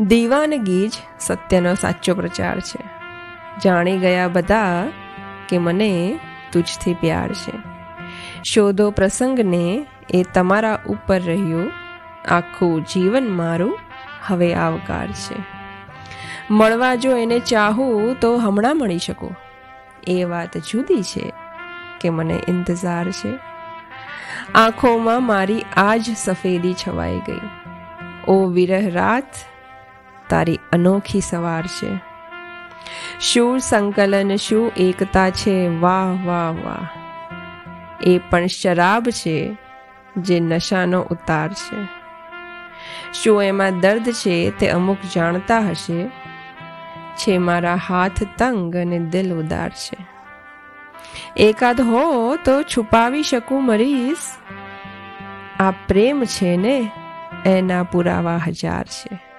દીવાનગી જ સત્યનો સાચો પ્રચાર છે. જાણી ગયા બધા કે મને તુજથી પ્યાર છે. શોધો પ્રસંગને એ તમારા ઉપર રહ્યું. આખું જીવન મારું હવે આવકાર છે. મળવા જો એને ચાહું તો હમણાં મળી શકો. એ વાત જુદી છે કે મને ઇંતજાર છે. આંખોમાં મારી આજ સફેદી છવાઈ ગઈ. ઓ વિરહ રાત તારી અનોખી સવાર છે. શું સંકલન, શું એકતા છે? વાહ વાહ વાહ. એ પણ શરાબ છે જે નશાનો ઉતાર છે. શું એમાં દર્દ છે તે અમુક જાણતા હશે? છે મારા હાથ તંગ અને દિલ ઉદાર છે. એકાદ હો તો છુપાવી શકું મરીશ આ પ્રેમ છે ને એના પુરાવા હજાર છે.